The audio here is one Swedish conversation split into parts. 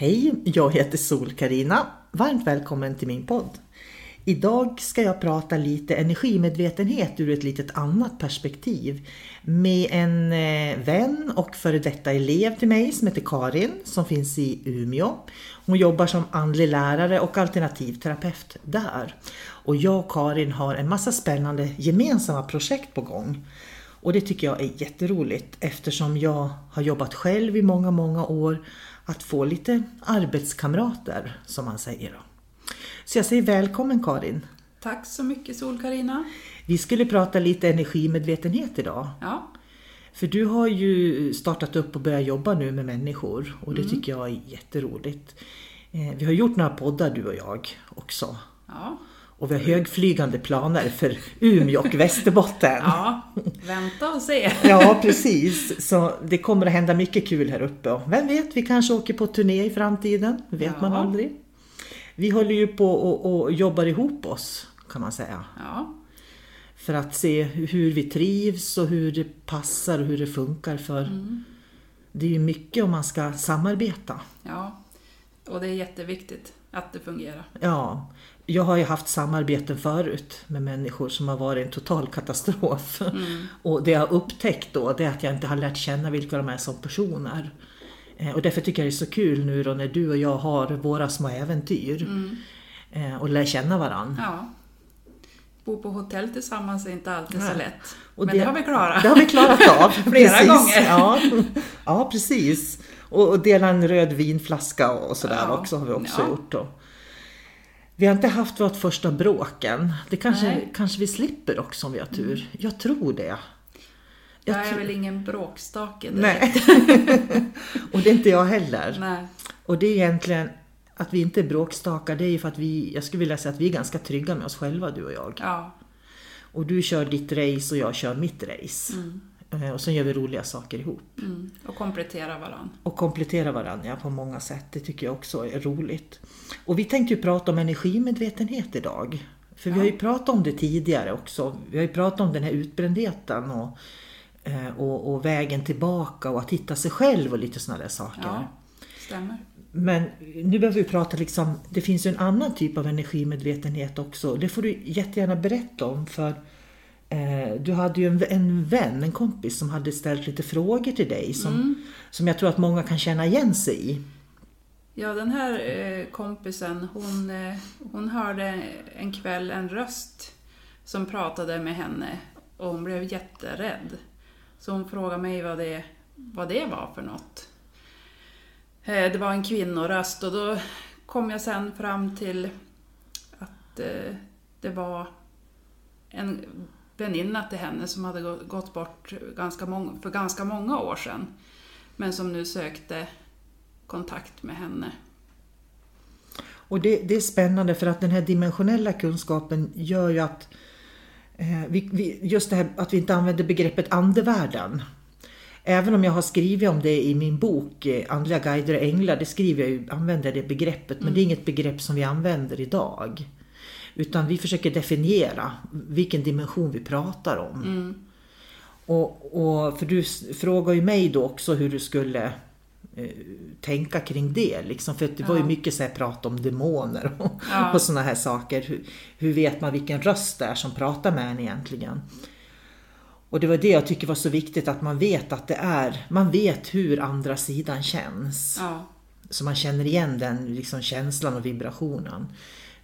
Hej, jag heter sol karina Varmt välkommen till min podd. Idag ska jag prata lite energimedvetenhet ur ett litet annat perspektiv med en eh, vän och före detta elev till mig som heter Karin som finns i Umeå. Hon jobbar som andlig lärare och alternativterapeut där. Och jag och Karin har en massa spännande gemensamma projekt på gång. Och det tycker jag är jätteroligt eftersom jag har jobbat själv i många, många år att få lite arbetskamrater som man säger. Då. Så jag säger välkommen Karin. Tack så mycket sol karina Vi skulle prata lite energimedvetenhet idag. Ja, För du har ju startat upp och börjat jobba nu med människor och det tycker jag är jätteroligt. Eh, Vi har gjort några poddar du och jag också. ja, Och vi har högflygande planer för Umeå och Västerbotten. ja. Vänta och se. Ja, precis. Så det kommer att hända mycket kul här uppe. Och vem vet, vi kanske åker på turné i framtiden. Vet Ja. man aldrig. Vi håller ju på och, och jobbar ihop oss, kan man säga. Ja, För att se hur vi trivs och hur det passar och hur det funkar. För Mm. det är ju mycket om man ska samarbeta. ja. Och det är jätteviktigt att det fungerar. Ja, jag har ju haft samarbeten förut med människor som har varit en total katastrof. Och det jag har upptäckt då, det är att jag inte har lärt känna vilka de är som personer. Eh, Och därför tycker jag det är så kul nu då när du och jag har våra små äventyr. eh, Och lär känna varann. Ja. Bo på hotell tillsammans är inte alltid så lätt. Och Men det, har vi klarat. Det har vi klarat av. Flera precis. gånger. Ja, ja precis. Och, och dela en röd vinflaska och sådär Ja. också har vi också Ja. gjort. Då. Vi har inte haft vårt första bråk än. Det kanske, Nej. kanske vi slipper också om vi har tur. Jag tror det. Jag Jag är väl ingen bråkstake direkt. Nej. och det är inte jag heller. Nej. Och det är egentligen att vi inte är bråkstakar, det är ju för att vi, jag skulle vilja säga att vi är ganska trygga med oss själva du och jag. Ja, Och du kör ditt race och jag kör mitt race. Eh, Och sen gör vi roliga saker ihop. mm. och komplettera varandra. Och komplettera varandra på många sätt. Det tycker jag också är roligt. Och vi tänkte ju prata om energimedvetenhet idag. För vi har ju pratat om det tidigare också. Vi har ju pratat om den här utbrändheten och, eh, och, och vägen tillbaka och att hitta sig själv och lite sådana där saker. Ja, stämmer. Men nu behöver vi prata liksom, det finns ju en annan typ av energimedvetenhet också. Det får du jättegärna berätta om för eh, du hade ju en, en vän, en kompis som hade ställt lite frågor till dig som, som jag tror att många kan känna igen sig i. Ja, den här eh, kompisen, hon, eh, hon hörde en kväll en röst som pratade med henne och hon blev jätterädd. Så hon frågade mig vad det, vad det var för något. Eh, det var en kvinnoröst och då kom jag sen fram till att eh, det var en väninna till henne som hade gå- gått bort ganska många, för ganska många år sedan. Men som nu sökte kontakt med henne. Och det, det är spännande för att den här dimensionella kunskapen gör ju att eh, vi, vi, just det här att vi inte använder begreppet andevärlden. Även om jag har skrivit om det i min bok eh, Andliga guider och änglar, det skriver jag ju, använder det begreppet, men det är inget begrepp som vi använder idag. Utan vi försöker definiera vilken dimension vi pratar om. Och, och för du frågar ju mig då också hur du skulle eh, tänka kring det. Liksom. För det var ju mycket så här prat om demoner och, Ja. och sådana här saker. Hur, hur vet man vilken röst det är som pratar med en egentligen? Och det var det jag tycker var så viktigt att man vet att det är, man vet hur andra sidan känns. Ja, Så man känner igen den liksom känslan och vibrationen.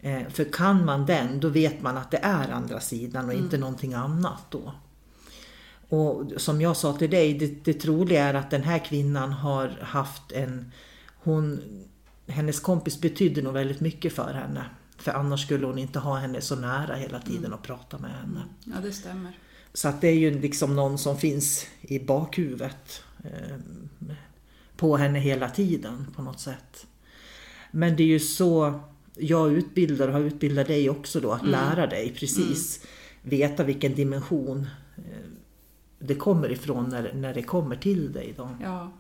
Eh, för kan man den, då vet man att det är andra sidan och inte någonting annat då. Och som jag sa till dig, det, det troliga är att den här kvinnan har haft en... Hon, hennes kompis betydde nog väldigt mycket för henne. För annars skulle hon inte ha henne så nära hela tiden och prata med henne. ja det stämmer. Så att det är ju liksom någon som finns i bakhuvudet eh, på henne hela tiden på något sätt. Men det är ju så jag utbildar och har utbildat dig också då att lära dig precis veta vilken dimension eh, det kommer ifrån när, när det kommer till dig. Då. Ja,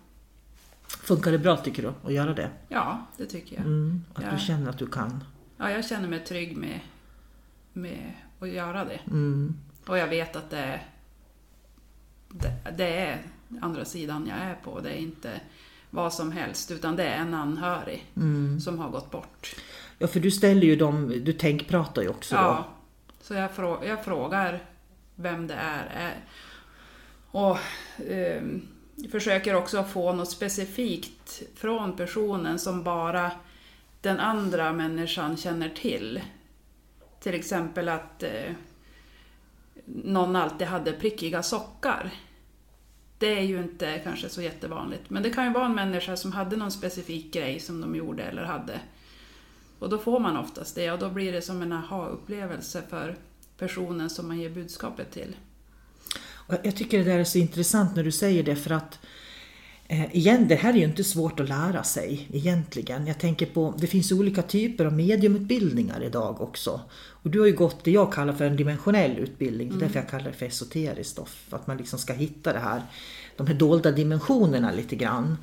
Funkar det bra tycker du att göra det? ja det tycker jag. Mm, att Ja. du känner att du kan? Ja, jag känner mig trygg med, med att göra det. Mm. Och jag vet att det det, det är andra sidan jag är på. Det är inte vad som helst, utan det är en anhörig Mm. som har gått bort. Ja för du ställer ju dem, du tänkpratar ju också då. Ja, så jag, frå, jag frågar vem det är. och eh, försöker också få något specifikt från personen som bara den andra människan känner till. Till exempel att eh, någon alltid hade prickiga sockar. Det är ju inte kanske så jättevanligt. Men det kan ju vara en människa som hade någon specifik grej som de gjorde eller hade. Och då får man oftast det och då blir det som en aha-upplevelse för personen som man ger budskapet till. Jag tycker det där är så intressant när du säger det för att eh, igen, det här är ju inte svårt att lära sig egentligen. Jag tänker på, det finns olika typer av mediumutbildningar idag också. Och du har ju gått det jag kallar för en dimensionell utbildning, det är därför jag kallar det för esoteriskt. Då, för att man liksom ska hitta det här, de här dolda dimensionerna lite grann.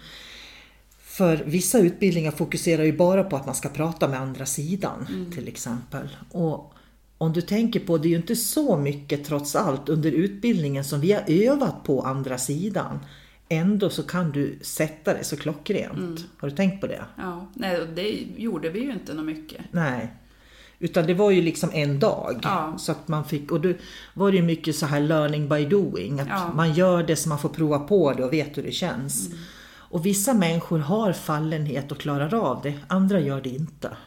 För vissa utbildningar fokuserar ju bara på att man ska prata med andra sidan till exempel. Och om du tänker på, det är ju inte så mycket trots allt under utbildningen som vi har övat på andra sidan. Ändå så kan du sätta det så klockrent. Har du tänkt på det? Ja, nej, det gjorde vi ju inte något mycket. Nej. Utan det var ju liksom en dag. Ja. Så att man fick, och då var det ju mycket så här learning by doing. Att Ja. man gör det så man får prova på det och vet hur det känns. Mm. Och vissa människor har fallenhet och klarar av det, andra gör det inte.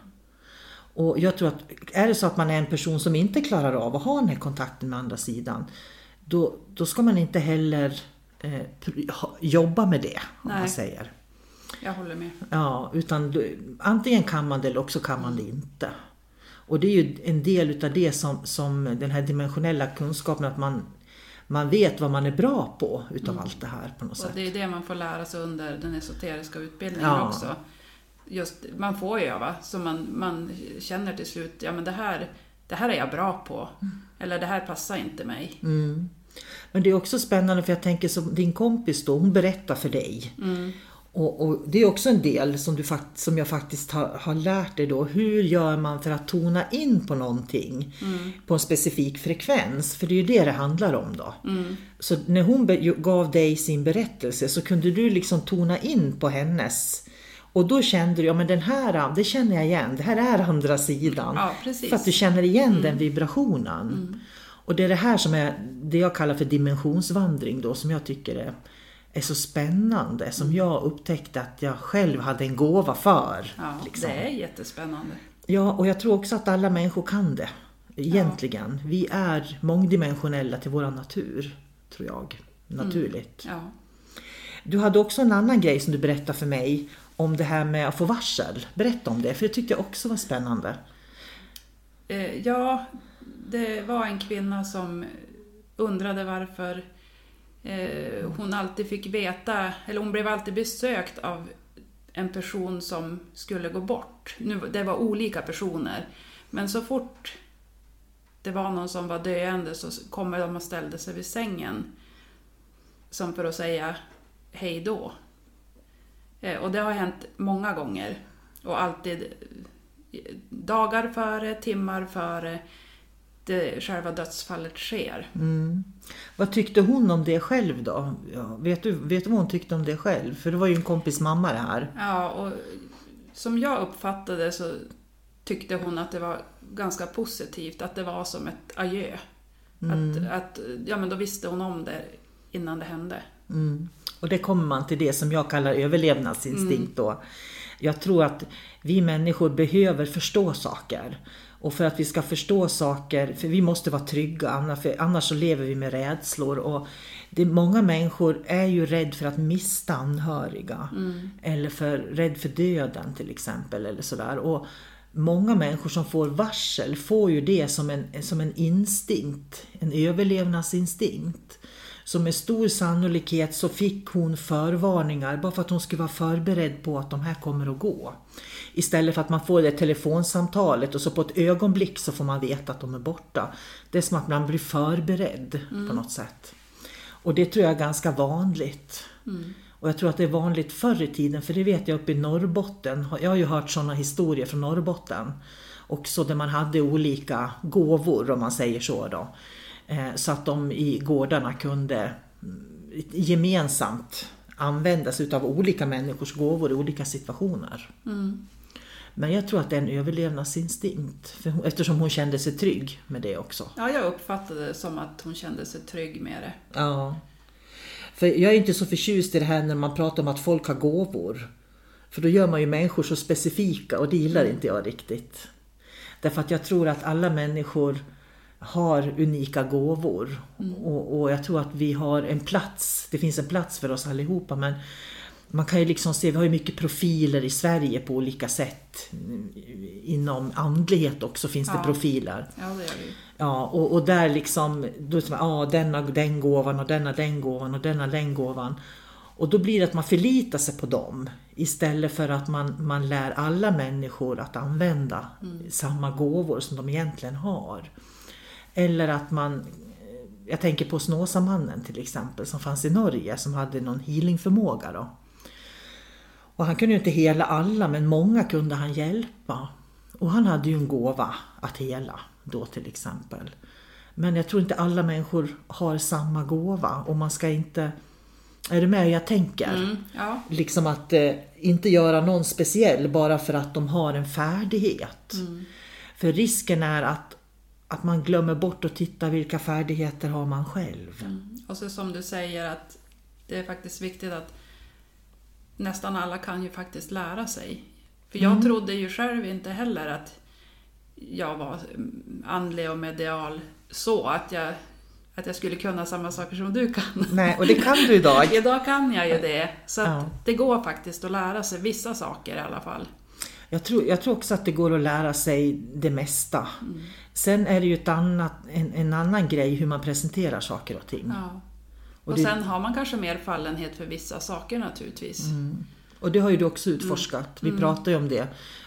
Och jag tror att är det så att man är en person som inte klarar av att ha den här kontakten med andra sidan, då, då ska man inte heller eh, jobba med det, om man säger. Jag håller med. Ja, utan antingen kan man det eller också kan man det inte. Och det är ju en del utav det som, som den här dimensionella kunskapen, att man, man vet vad man är bra på utav allt det här på något Mm. Och sätt. det är det man får lära sig under den esoteriska utbildningen Ja. också. Just, man får öva, så man, man känner till slut, ja men det här, det här är jag bra på. Eller det här passar inte mig. Mm. Men det är också spännande för jag tänker som din kompis då, hon berättar för dig. Och, och det är också en del som, du som jag faktiskt har, har lärt dig då. Hur gör man för att tona in på någonting på en specifik frekvens? För det är ju det det handlar om då. Så när hon gav dig sin berättelse så kunde du liksom tona in på hennes och då kände du, ja men den här, det känner jag igen, det här är andra sidan. Ja. För att du känner igen den vibrationen. Och det är det här som är det jag kallar för dimensionsvandring då, som jag tycker är, är så spännande. Som jag upptäckte att jag själv hade en gåva för. Ja, liksom. det är jättespännande. Ja, och jag tror också att alla människor kan det. Egentligen. Vi är mångdimensionella till vår natur, tror jag. Naturligt. Ja. Du hade också en annan grej som du berättade för mig om det här med att få varsel. Berätta om det, för det tyckte jag också var spännande. Eh, ja, det var en kvinna som undrade varför Eh, hon alltid fick veta, eller hon blev alltid besökt av en person som skulle gå bort. Nu, det var olika personer, men så fort det var någon som var döende så kommer de och ställde sig vid sängen som för att säga hej då. Eh, Och det har hänt många gånger och alltid eh, dagar före, timmar före det själva dödsfallet sker. Vad tyckte hon om det själv då? Ja, vet, du, vet du vad hon tyckte om det själv? För det var ju en kompis mamma det här. Ja, och som jag uppfattade så tyckte hon att det var ganska positivt, att det var som ett adjö. Att, att, ja, men då visste hon om det innan det hände. Och det kommer man till det som jag kallar överlevnadsinstinkt då. Jag tror att vi människor behöver förstå saker. Och för att vi ska förstå saker, för vi måste vara trygga, annars, så lever vi med rädslor. Och det, många människor är ju rädda för att mista anhöriga. Eller för, rädd för döden till exempel. Eller sådär. Och många människor som får varsel får ju det som en, som en instinkt, en överlevnadsinstinkt. Så med stor sannolikhet så fick hon förvarningar bara för att hon skulle vara förberedd på att de här kommer att gå. Istället för att man får det telefonsamtalet och så på ett ögonblick så får man veta att de är borta. Det är som att man blir förberedd på något sätt. Och det tror jag är ganska vanligt. Och jag tror att det är vanligt förr i tiden, för det vet jag uppe i Norrbotten. Jag har ju hört sådana historier från Norrbotten. Också där man hade olika gåvor om man säger så då. Eh, Så att de i gårdarna kunde mm, gemensamt användas utav olika människors gåvor i olika situationer. Men jag tror att det är en överlevnadsinstinkt. Hon, eftersom hon kände sig trygg med det också. Ja, jag uppfattade det som att hon kände sig trygg med det. Ja. För jag är inte så förtjust i det här när man pratar om att folk har gåvor. För då gör man ju människor så specifika och det gillar inte jag riktigt. Därför att jag tror att alla människor har unika gåvor. Och, och jag tror att vi har en plats, det finns en plats för oss allihopa men man kan ju liksom se, vi har ju mycket profiler i Sverige på olika sätt. Inom andlighet också finns det Ja. profiler. Ja, det gör det ju. Ja, och, och där liksom, då är det som, ja, denna den gåvan och denna den gåvan och denna den gåvan. Och då blir det att man förlitar sig på dem istället för att man, man lär alla människor att använda samma gåvor som de egentligen har. Eller att man, jag tänker på Snåsamannen till exempel som fanns i Norge som hade någon healingförmåga då. Och han kunde ju inte hela alla men många kunde han hjälpa. Och han hade ju en gåva att hela då till exempel. Men jag tror inte alla människor har samma gåva och man ska inte... Är du med hur jag tänker? Mm, ja. Liksom att eh, inte göra någon speciell bara för att de har en färdighet. För risken är att, att man glömmer bort att titta vilka färdigheter har man själv. Och så som du säger att det är faktiskt viktigt att nästan alla kan ju faktiskt lära sig. För jag trodde ju själv inte heller att jag var andlig och medial så att jag, att jag skulle kunna samma saker som du kan. Nej, och det kan du idag. Idag kan jag ju det. Så Ja. det går faktiskt att lära sig vissa saker i alla fall. Jag tror, jag tror också att det går att lära sig det mesta. Sen är det ju ett annat, en, en annan grej hur man presenterar saker och ting. Ja. Och Och, det- sen har man kanske mer fallenhet för vissa saker naturligtvis. Och det har ju du också utforskat. Vi pratade ju om det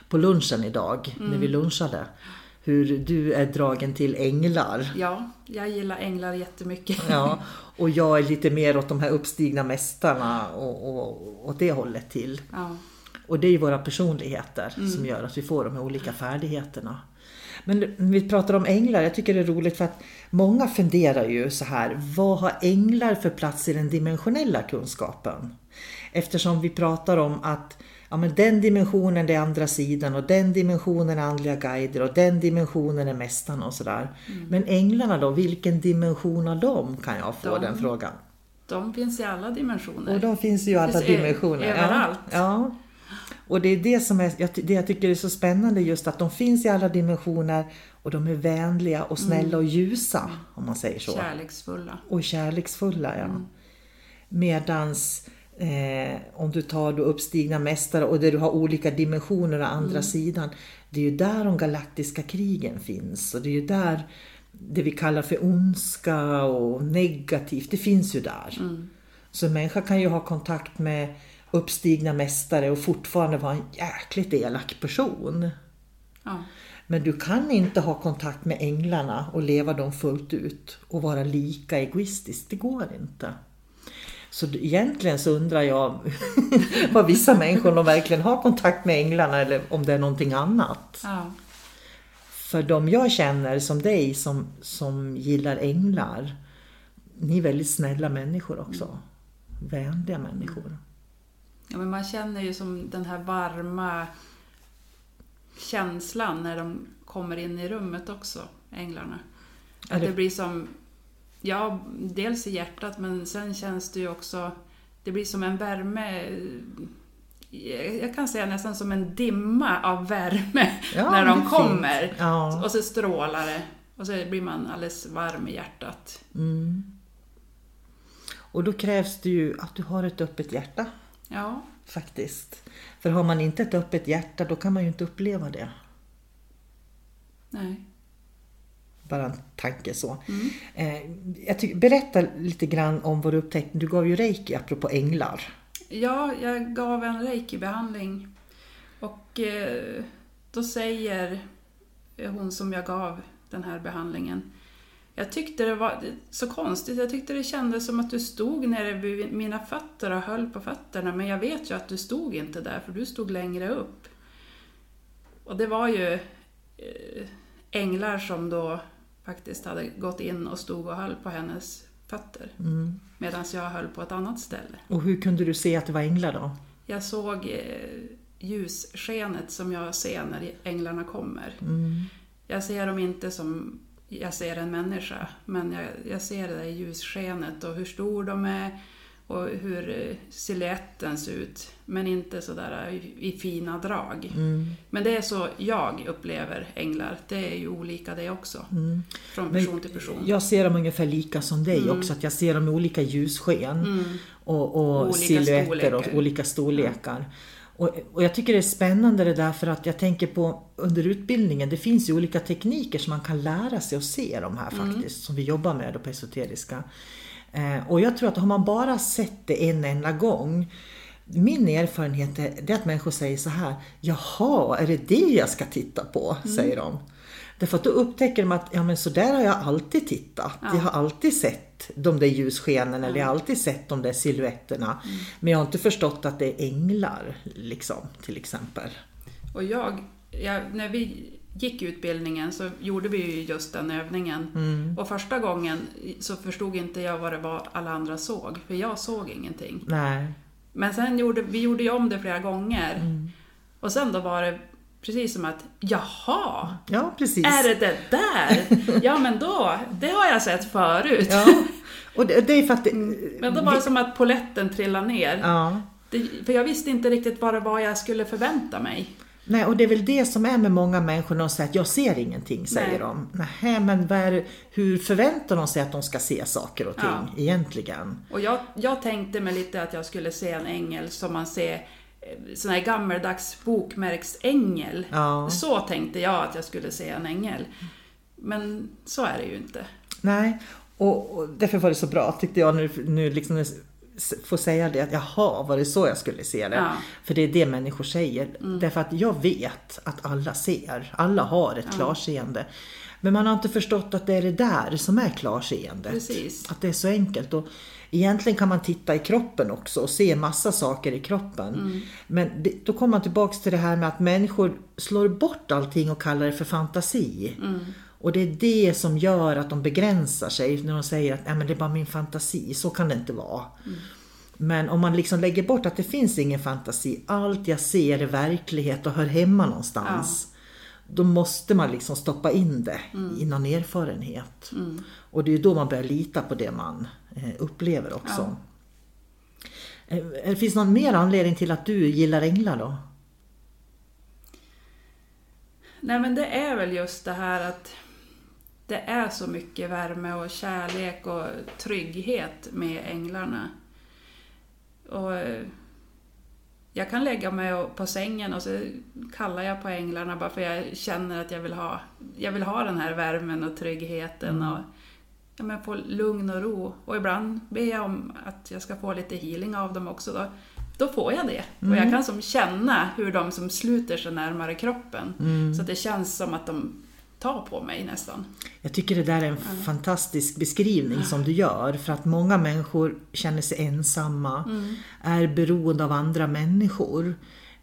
på lunchen idag, när vi lunchade. Hur du är dragen till änglar. Ja, jag gillar änglar jättemycket. Ja, och jag är lite mer åt de här uppstigna mästarna och, och, och det hållet till. Ja. Och det är ju våra personligheter som gör att vi får de här olika färdigheterna. Men vi pratar om änglar, jag tycker det är roligt för att många funderar ju så här, vad har änglar för plats i den dimensionella kunskapen? Eftersom vi pratar om att ja, men den dimensionen är andra sidan och den dimensionen är andliga guider och den dimensionen är mästarna och sådär. Men änglarna då, vilken dimension av dem kan jag få De- den frågan? De finns i alla dimensioner. Och de finns ju i alla Finns dimensioner. överallt. Ja, ja. Och det är det som är, jag, det jag tycker är så spännande just att de finns i alla dimensioner och de är vänliga och snälla och ljusa om man säger så. Kärleksfulla. Och kärleksfulla ja. Medans eh, om du tar då uppstigna mästare och där du har olika dimensioner å andra sidan. Det är ju där de galaktiska krigen finns och det är ju där det vi kallar för ondska och negativt, det finns ju där. Så en människa kan ju ha kontakt med uppstigna mästare och fortfarande vara en jäkligt elak person. Ja. Men du kan inte ha kontakt med änglarna och leva dem fullt ut och vara lika egoistisk. Det går inte. Så egentligen så undrar jag vad vissa människor de verkligen har kontakt med änglarna eller om det är någonting annat. Ja. För de jag känner som dig som, som gillar änglar, ni är väldigt snälla människor också. Vänliga människor. Ja, men man känner ju som den här varma känslan när de kommer in i rummet också, änglarna. Att det- det blir som Ja, dels i hjärtat men sen känns det ju också, det blir som en värme, jag kan säga nästan som en dimma av värme Ja, när de kommer. Ja. Och så strålar det och så blir man alldeles varm i hjärtat. Och då krävs det ju att du har ett öppet hjärta Ja, faktiskt. För har man inte ett öppet hjärta då kan man ju inte uppleva det. nej. Bara en tanke så. Eh, jag tycker, berätta lite grann om vad du upptäckte. Du gav ju reiki apropå änglar. Ja, jag gav en reiki-behandling och eh, då säger hon som jag gav den här behandlingen jag tyckte det var så konstigt, jag tyckte det kändes som att du stod nere vid mina fötter och höll på fötterna men jag vet ju att du stod inte där för du stod längre upp. Och det var ju eh, änglar som då faktiskt hade gått in och stod och höll på hennes fötter. Medan jag höll på ett annat ställe. Och hur kunde du se att det var änglar då? Jag såg eh, ljusskenet som jag ser när änglarna kommer. Jag ser dem inte som jag ser en människa, men jag, jag ser det där ljusskenet och hur stor de är och hur eh, siluetten ser ut. Men inte sådär i, i fina drag. Men det är så jag upplever änglar. Det är ju olika det också. Från person till person. Jag ser dem ungefär lika som dig också, att jag ser dem i olika ljussken och, och Olika silhuetter och storlekar. olika storlekar. Och, och jag tycker det är spännande det där för att jag tänker på under utbildningen, det finns ju olika tekniker som man kan lära sig att se de här faktiskt, som vi jobbar med på esoteriska. Eh, och jag tror att har man bara sett det en enda gång min erfarenhet är, det är att människor säger så här, jaha, är det det jag ska titta på? Säger de. Därför att då upptäcker de att ja, men så där har jag alltid tittat. Jag har alltid sett de där ljusskenen eller jag har alltid sett de där silhuetterna. Men jag har inte förstått att det är änglar, liksom, till exempel. Och jag, jag, när vi gick utbildningen så gjorde vi ju just den övningen. Och första gången så förstod inte jag vad det var alla andra såg, för jag såg ingenting. Nej. Men sen gjorde vi gjorde om det flera gånger. Och sen då var det precis som att, jaha, Ja, precis. är det det där? Ja men då, det har jag sett förut. Ja. Och det, det är för att det, Men då var det som att poletten trillade ner. Ja. Det, för jag visste inte riktigt vad det var jag skulle förvänta mig. Nej, och det är väl det som är med många människor, de säger att jag ser ingenting, säger Nej. de. Nej, men är, hur förväntar de sig att de ska se saker och ting Ja. egentligen? Och jag, jag tänkte mig lite att jag skulle se en ängel som man ser sån här gammeldags bokmärksängel. Ja. Så tänkte jag att jag skulle se en ängel. Men så är det ju inte. Nej, och, och därför var det så bra tyckte jag nu, nu liksom få säga det att jaha, var det så jag skulle se det? Ja. För det är det människor säger. Därför att jag vet att alla ser, alla har ett klarseende. Men man har inte förstått att det är det där som är klarseendet. Precis. Att det är så enkelt. Och egentligen kan man titta i kroppen också och se massa saker i kroppen. Men det, då kommer man tillbaks till det här med att människor slår bort allting och kallar det för fantasi. Och det är det som gör att de begränsar sig när de säger att Nej, men det är bara min fantasi, så kan det inte vara. Men om man liksom lägger bort att det finns ingen fantasi, allt jag ser är verklighet och hör hemma någonstans. Då måste man liksom stoppa in det i någon erfarenhet. Och det är då man börjar lita på det man eh, upplever också. Eh, Det finns någon mer anledning till att du gillar änglar då? Nej men det är väl just det här att det är så mycket värme och kärlek och trygghet med änglarna. Och eh, jag kan lägga mig på sängen och så kallar jag på änglarna bara för jag känner att jag vill ha, jag vill ha den här värmen och tryggheten och ja, men få lugn och ro. Och ibland ber jag om att jag ska få lite healing av dem också. Då, då får jag det. Och jag kan som känna hur de som sluter sig närmare kroppen. Så att det känns som att de tar på mig nästan. Jag tycker det där är en fantastisk beskrivning som du gör för att många människor känner sig ensamma, är beroende av andra människor.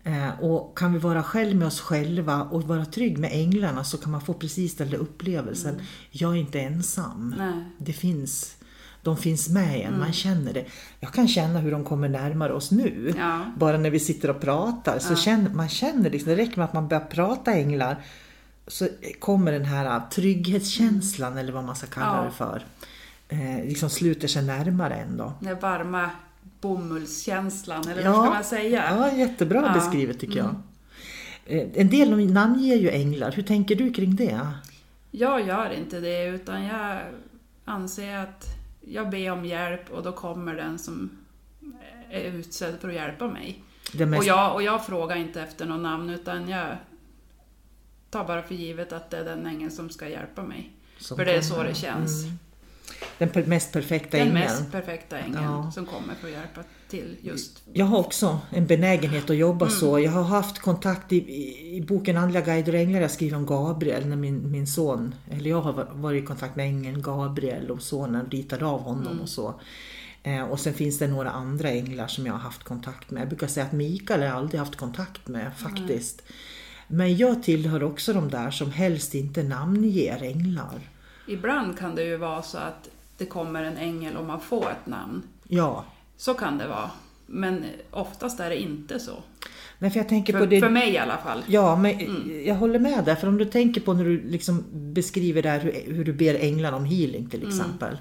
Eh, och kan vi vara själv med oss själva och vara trygg med änglarna så kan man få precis den där upplevelsen. Jag är inte ensam. Nej. Det finns, de finns med en, man känner det. Jag kan känna hur de kommer närmare oss nu. Ja. Bara när vi sitter och pratar. Så känner, man känner liksom, det räcker med att man börjar prata änglar så kommer den här trygghetskänslan eller vad man ska kalla Ja. det för. eh, liksom sluter sig närmare en då. Den varma bomullskänslan, eller vad ska man säga? Ja, jättebra Ja, Mm. beskrivet tycker jag. Eh, En del namnger ju änglar. Hur tänker du kring det? Jag gör inte det, utan jag anser att jag ber om hjälp och då kommer den som är utsedd för att hjälpa mig. Mest- Och, jag, och jag frågar inte efter något namn, utan jag tar bara för givet att det är den ängeln som ska hjälpa mig. Som för det är så det känns. Den per- mest perfekta Den ängeln. mest perfekta ängeln Ja. som kommer för att hjälpa till just. Jag har också en benägenhet att Mm. jobba så. Jag har haft kontakt i, i, i boken Andliga guider och änglar jag skriver om Gabriel när min, min son, eller jag har va- varit i kontakt med ängeln Gabriel och sonen ritade av honom Mm. och så. Eh, och sen finns det några andra änglar som jag har haft kontakt med. Jag brukar säga att Mikael har jag aldrig haft kontakt med faktiskt. Men jag tillhör också de där som helst inte namnger änglar. Ibland kan det ju vara så att det kommer en ängel och man får ett namn. Ja, Så kan det vara. Men oftast är det inte så. Nej, för jag tänker på För, det... för mig i alla fall. Ja, men jag håller med där. För om du tänker på när du liksom beskriver där hur, hur du ber änglarna om healing till exempel.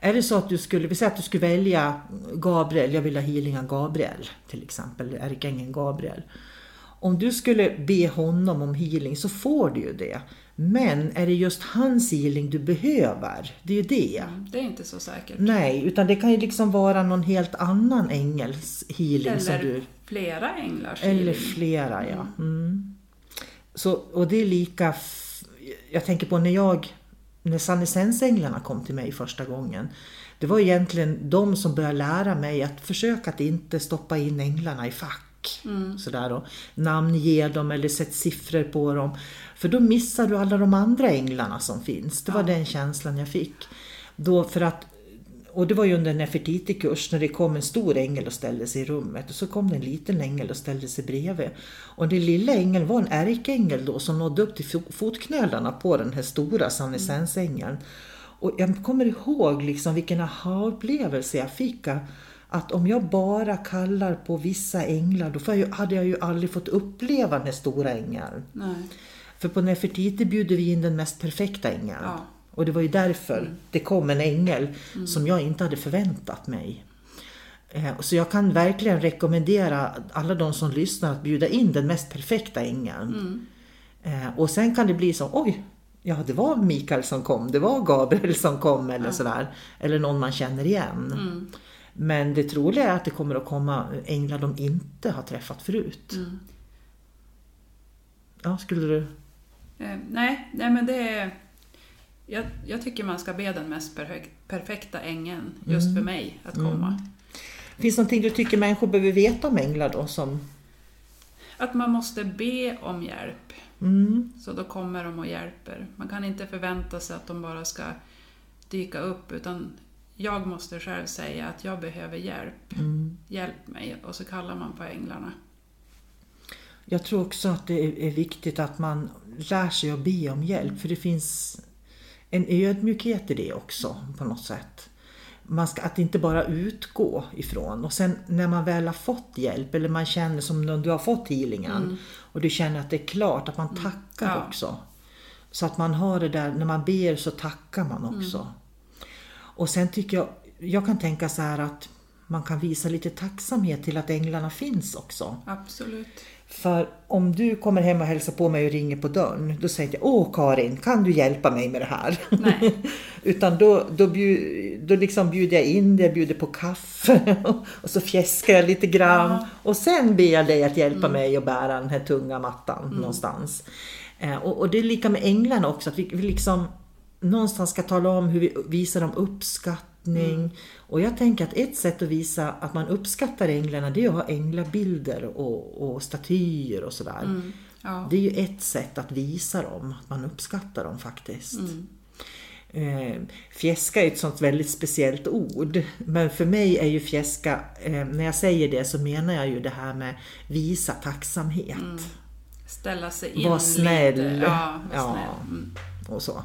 Är det så att du skulle, vi säger att du skulle välja Gabriel, jag vill ha healing av Gabriel till exempel, ärkeängeln Gabriel. Om du skulle be honom om healing så får du ju det. Men är det just hans healing du behöver? Det är ju det. Det är inte så säkert. Nej, utan det kan ju liksom vara någon helt annan ängels healing som Eller du... flera änglars Eller healing. flera, ja. Mm. Så, och det är lika... Jag tänker på när jag... När Sannesensänglarna kom till mig första gången. Det var egentligen de som började lära mig att försöka att inte stoppa in änglarna i fack. Sådär och namnge dem eller sätt siffror på dem. För då missar du alla de andra änglarna som finns. Det var den känslan jag fick. Då för att och det var ju under en Nefertiti-kurs när det kom en stor ängel och ställde sig i rummet och så kom det en liten ängel och ställde sig bredvid. Och den lilla ängeln var en ärkeängel då som nådde upp till fo- fotknölarna på den här stora sannesensängeln. Och jag kommer ihåg liksom vilken aha-upplevelse jag fick. Att om jag bara kallar på vissa änglar då jag, hade jag ju aldrig fått uppleva den stora ängeln. Nej. För på Nefertiti bjuder vi in den mest perfekta ängeln. Ja. Och det var ju därför det kom en ängel som jag inte hade förväntat mig. Eh, Så jag kan verkligen rekommendera alla de som lyssnar att bjuda in den mest perfekta ängeln. Eh, Och sen kan det bli så, oj, ja det var Mikael som kom, det var Gabriel som kom eller sådär. Eller någon man känner igen. Men det troliga är att det kommer att komma änglar de inte har träffat förut. Ja, skulle du? Eh, nej, nej, men det är... Jag, jag tycker man ska be den mest perfek- perfekta ängeln, just Mm. för mig, att komma. Finns det någonting du tycker människor behöver veta om änglar då? Som... Att man måste be om hjälp. Mm. Så då kommer de och hjälper. Man kan inte förvänta sig att de bara ska dyka upp, utan jag måste själv säga att jag behöver hjälp. Mm. Hjälp mig. Och så kallar man på änglarna. Jag tror också att det är- viktigt att man lär sig att be om hjälp för det finns en ödmjukhet i det också på något sätt. Man ska, att inte bara utgå ifrån och sen när man väl har fått hjälp eller man känner som när du har fått healingen och du känner att det är klart att man tackar Ja. också. Så att man har det där, när man ber så tackar man också. Och sen tycker jag, jag kan tänka så här att man kan visa lite tacksamhet till att änglarna finns också. Absolut. För om du kommer hem och hälsar på mig och ringer på dörren, då säger jag Åh Karin, kan du hjälpa mig med det här? Nej. Utan då, då, bjud, då liksom bjuder jag in dig, jag bjuder på kaffe och så fjäskar jag lite grann. Och sen ber jag dig att hjälpa mig att bära den här tunga mattan någonstans. Eh, och, och det är lika med änglarna också, att vi, vi liksom någonstans ska tala om hur vi visar dem uppskattning. Och jag tänker att ett sätt att visa att man uppskattar änglarna det är att ha änglabilder och, och statyer och sådär. Ja. Det är ju ett sätt att visa dem, att man uppskattar dem faktiskt. Eh, fjäska är ett sånt väldigt speciellt ord. Men för mig är ju fjäska, eh, när jag säger det så menar jag ju det här med visa tacksamhet. Ställa sig in Var snäll. lite. Ja, var Ja. snäll. Mm. och så.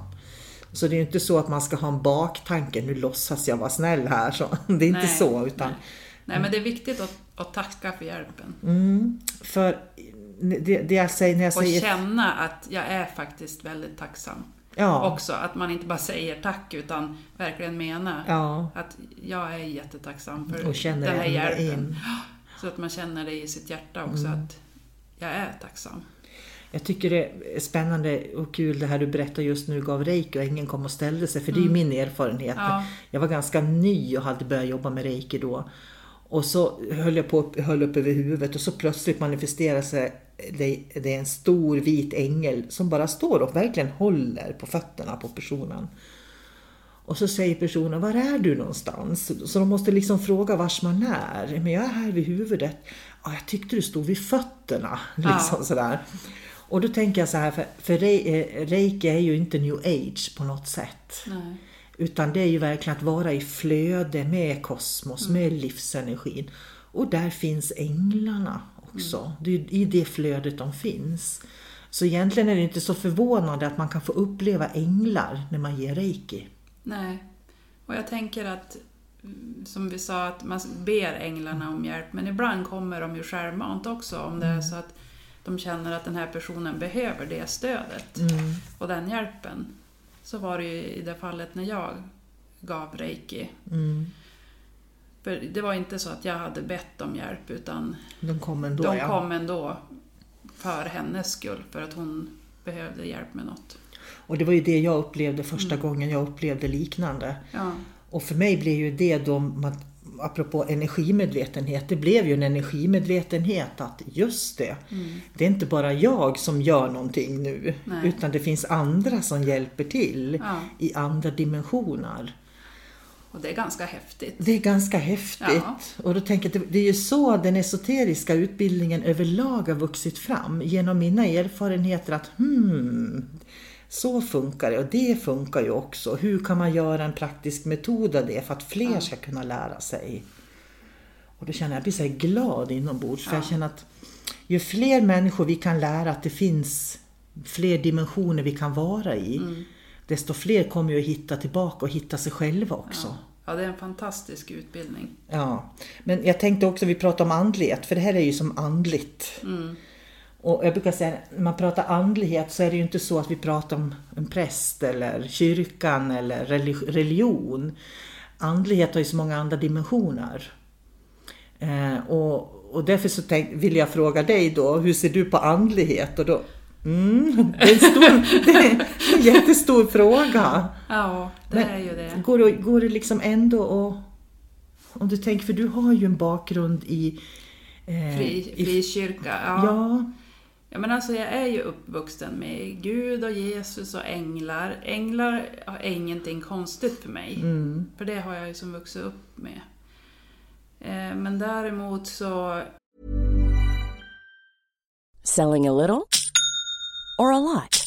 Så det är ju inte så att man ska ha en baktanke, nu låtsas jag vara snäll här. Så. Det är inte Nej, så. Utan, Nej. Nej, men det är viktigt att, att tacka för hjälpen. För det, det jag säger när jag Och säger... känna att jag är faktiskt väldigt tacksam. Ja. också. Att man inte bara säger tack utan verkligen menar Ja. att jag är jättetacksam för Och känner den här hjälpen. in. Mm. Så att man känner det i sitt hjärta också att jag är tacksam. Jag tycker det är spännande och kul det här du berättar just nu gav reiki och ingen kom och ställde sig för det är ju min erfarenhet. Mm. Ja. Jag var ganska ny och hade börjat jobba med reiki då. Och så höll jag på höll upp över huvudet och så plötsligt manifesterar sig det, det är en stor vit ängel som bara står och verkligen håller på fötterna på personen. Och så säger personen, var är du någonstans? Så de måste liksom fråga vars man är. Men jag är här vid huvudet. Ja, jag tyckte du stod vid fötterna. Liksom sådär. Och då tänker jag så här, för, för eh, reiki är ju inte new age på något sätt. Nej. Utan det är ju verkligen att vara i flöde med kosmos, med livsenergin. Och där finns änglarna också. Det är i det flödet de finns. Så egentligen är det inte så förvånande att man kan få uppleva änglar när man ger reiki. Nej. Och jag tänker att, mm, som vi sa, att man ber änglarna om hjälp, men ibland kommer de ju självmant också om det är så att de känner att den här personen behöver det stödet och den hjälpen. Så var det ju i det fallet när jag gav reiki. För det var inte så att jag hade bett om hjälp, utan De kom ändå. de ja. kom ändå för hennes skull, för att hon behövde hjälp med något. Och det var ju det jag upplevde första gången jag upplevde liknande. Ja, Och för mig blev ju det då, apropå energimedvetenhet, det blev ju en energimedvetenhet att just det, det är inte bara jag som gör någonting nu, Nej. utan det finns andra som hjälper till Ja. i andra dimensioner. och det är ganska häftigt. Det är ganska häftigt. Ja. Och då tänker jag det är ju så den esoteriska utbildningen överlag har vuxit fram. Genom mina erfarenheter att hmm, så funkar det och det funkar ju också. Hur kan man göra en praktisk metod av det för att fler ska kunna lära sig? Och då känner jag, jag blir så här glad inombords för jag känner att ju fler människor vi kan lära att det finns fler dimensioner vi kan vara i, desto fler kommer ju att hitta tillbaka och hitta sig själva också. Ja, det är en fantastisk utbildning. Ja, men jag tänkte också, vi pratar om andlighet, för det här är ju som andligt. Och jag brukar säga, när man pratar andlighet så är det ju inte så att vi pratar om en präst eller kyrkan eller relig- religion. Andlighet har ju så många andra dimensioner. Eh, och, och därför så tänk, vill jag fråga dig då, hur ser du på andlighet? Och då, mm, det, är en stor, det är en jättestor fråga. Ja, det Men är ju det. Går det, går det liksom ändå att... Om du tänker, för du har ju en bakgrund i... Eh, Fri, i frikyrka. Ja. ja, ja, men alltså jag är ju uppvuxen med Gud och Jesus och änglar. Änglar är ingenting konstigt för mig. För det har jag ju som vuxit upp med. Eh, Men däremot så Selling a little or a lot?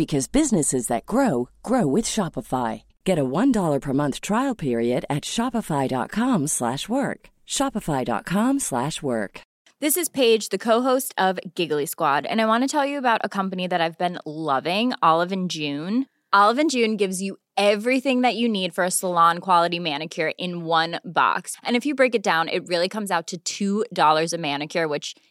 because businesses that grow grow with Shopify. Get a $1 per month trial period at shopify.com/work. shopify.com/work. This is Paige, the co-host of Giggly Squad, and I want to tell you about a company that I've been loving, Olive and June. Olive and June gives you everything that you need for a salon quality manicure in one box. And if you break it down, it really comes out to $2 a manicure, which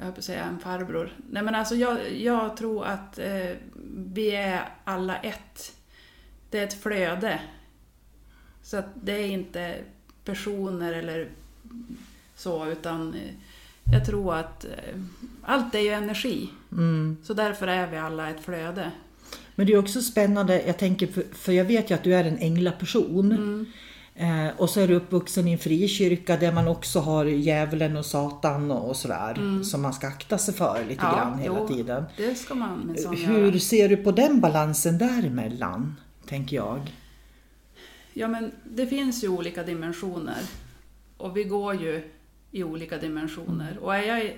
mm, Jag höll på att säga en farbror. Nej men alltså jag, jag tror att eh, vi är alla ett. Det är ett flöde. Så att det är inte personer eller så utan eh, jag tror att eh, allt är ju energi. Så därför är vi alla ett flöde. Men det är också spännande, jag tänker, för, för jag vet ju att du är en änglaperson. Eh, och så är du uppvuxen i en frikyrka där man också har djävulen och satan och, sådär. Som man ska akta sig för lite grann hela jo, tiden. Det ska man minsann Hur göra. ser du på den balansen däremellan? Tänker jag. Ja, men det finns ju olika dimensioner. Och vi går ju i olika dimensioner. Och är jag,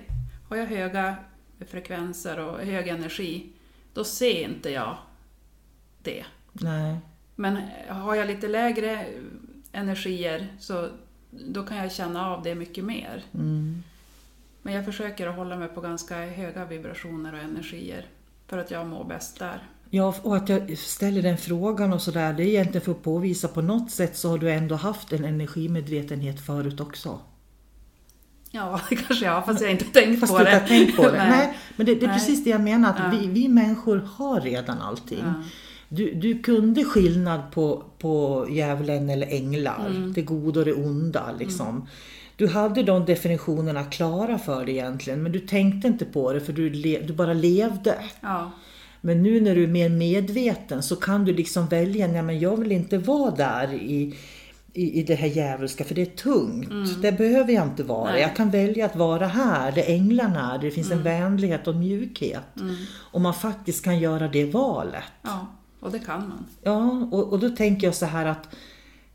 har jag höga frekvenser och hög energi, då ser inte jag det. Nej. Men har jag lite lägre energier så då kan jag känna av det mycket mer. Men jag försöker att hålla mig på ganska höga vibrationer och energier för att jag mår bäst där. Ja, och att jag ställer den frågan och sådär, det är egentligen för att påvisa på något sätt så har du ändå haft en energimedvetenhet förut också. Ja, det kanske jag har, fast jag inte tänkt Fast på du det. inte tänkt på det. Nej. men det, det är Nej. precis det jag menar, att Ja. vi, vi människor har redan allting. Ja. Du, du kunde skillnad på, på djävulen eller änglar, Mm. det goda och det onda liksom. Du hade de definitionerna klara för dig egentligen, men du tänkte inte på det för du, le, du bara levde. Ja, Men nu när du är mer medveten så kan du liksom välja, nej men jag vill inte vara där i, i, i det här djävulska för det är tungt. Det behöver jag inte vara. Mm. Nej. Jag kan välja att vara här, där änglarna är, där det finns Mm. en vänlighet och mjukhet. Och man faktiskt kan göra det valet. ja, och det kan man. Ja, och, och då tänker jag så här att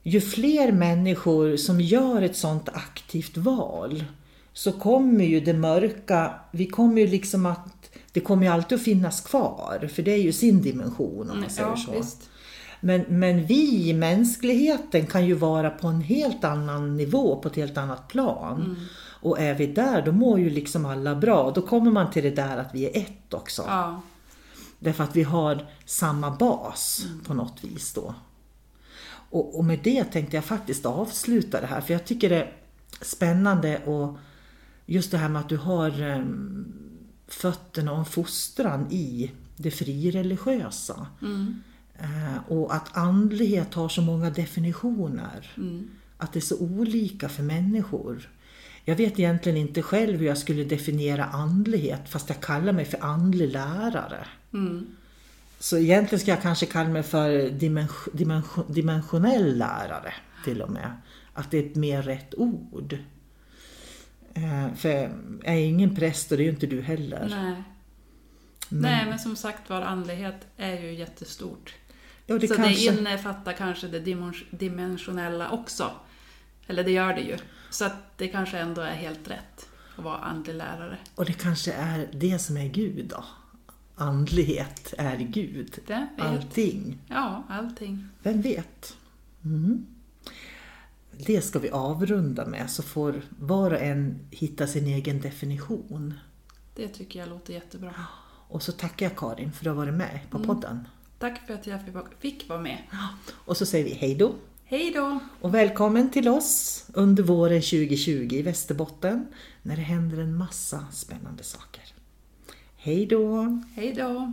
ju fler människor som gör ett sånt aktivt val så kommer ju det mörka, vi kommer ju liksom att, det kommer ju alltid att finnas kvar, för det är ju sin dimension om man säger ja, så. visst. Men, men vi, mänskligheten, kan ju vara på en helt annan nivå, på ett helt annat plan. Mm. Och är vi där, då mår ju liksom alla bra. Då kommer man till det där att vi är ett också. Ja, Därför att vi har samma bas på något vis då. Och, och med det tänkte jag faktiskt avsluta det här för jag tycker det är spännande och just det här med att du har um, fötterna och en fostran i det frireligiösa. Eh, och att andlighet har så många definitioner. Att det är så olika för människor. Jag vet egentligen inte själv hur jag skulle definiera andlighet fast jag kallar mig för andlig lärare. Så egentligen ska jag kanske kalla mig för dimension, dimension, dimensionell lärare till och med. Att det är ett mer rätt ord. Eh, för jag är ingen präst och det är ju inte du heller. nej. Nej, men som sagt var, andlighet är ju jättestort. Ja, det så kanske- det innefattar kanske det dimens- dimensionella också. Eller det gör det ju. Så att det kanske ändå är helt rätt att vara andlig lärare. Och det kanske är det som är Gud då? Andlighet är Gud. Allting. Ja, allting. Vem vet? Mm. Det ska vi avrunda med så får var och en hitta sin egen definition. Det tycker jag låter jättebra. Och så tackar jag Karin för att du har varit med på podden. Tack för att jag fick- fick vara med. Och så säger vi hej då. Hej då! Och välkommen till oss under våren 2020 i Västerbotten när det händer en massa spännande saker. Hej då! Hej då!